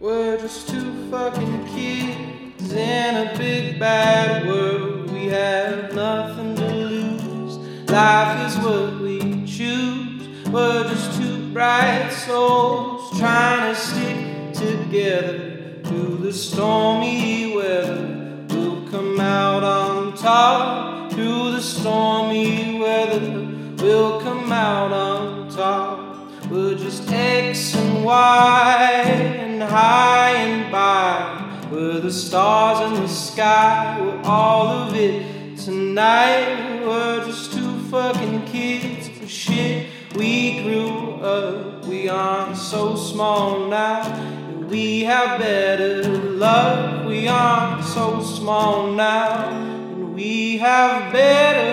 We're just two fucking kids in a big bad world. We have nothing to lose. Life is what we choose. We're just two bright souls trying to stick together through the stormy weather. We'll come out on top through the stormy weather. We'll come out on top. We're just X and Y high and by. We're the stars in the sky. We're all of it tonight. We're just two fucking kids. But shit, we grew up. We aren't so small now. We have better love. We aren't so small now. And we have better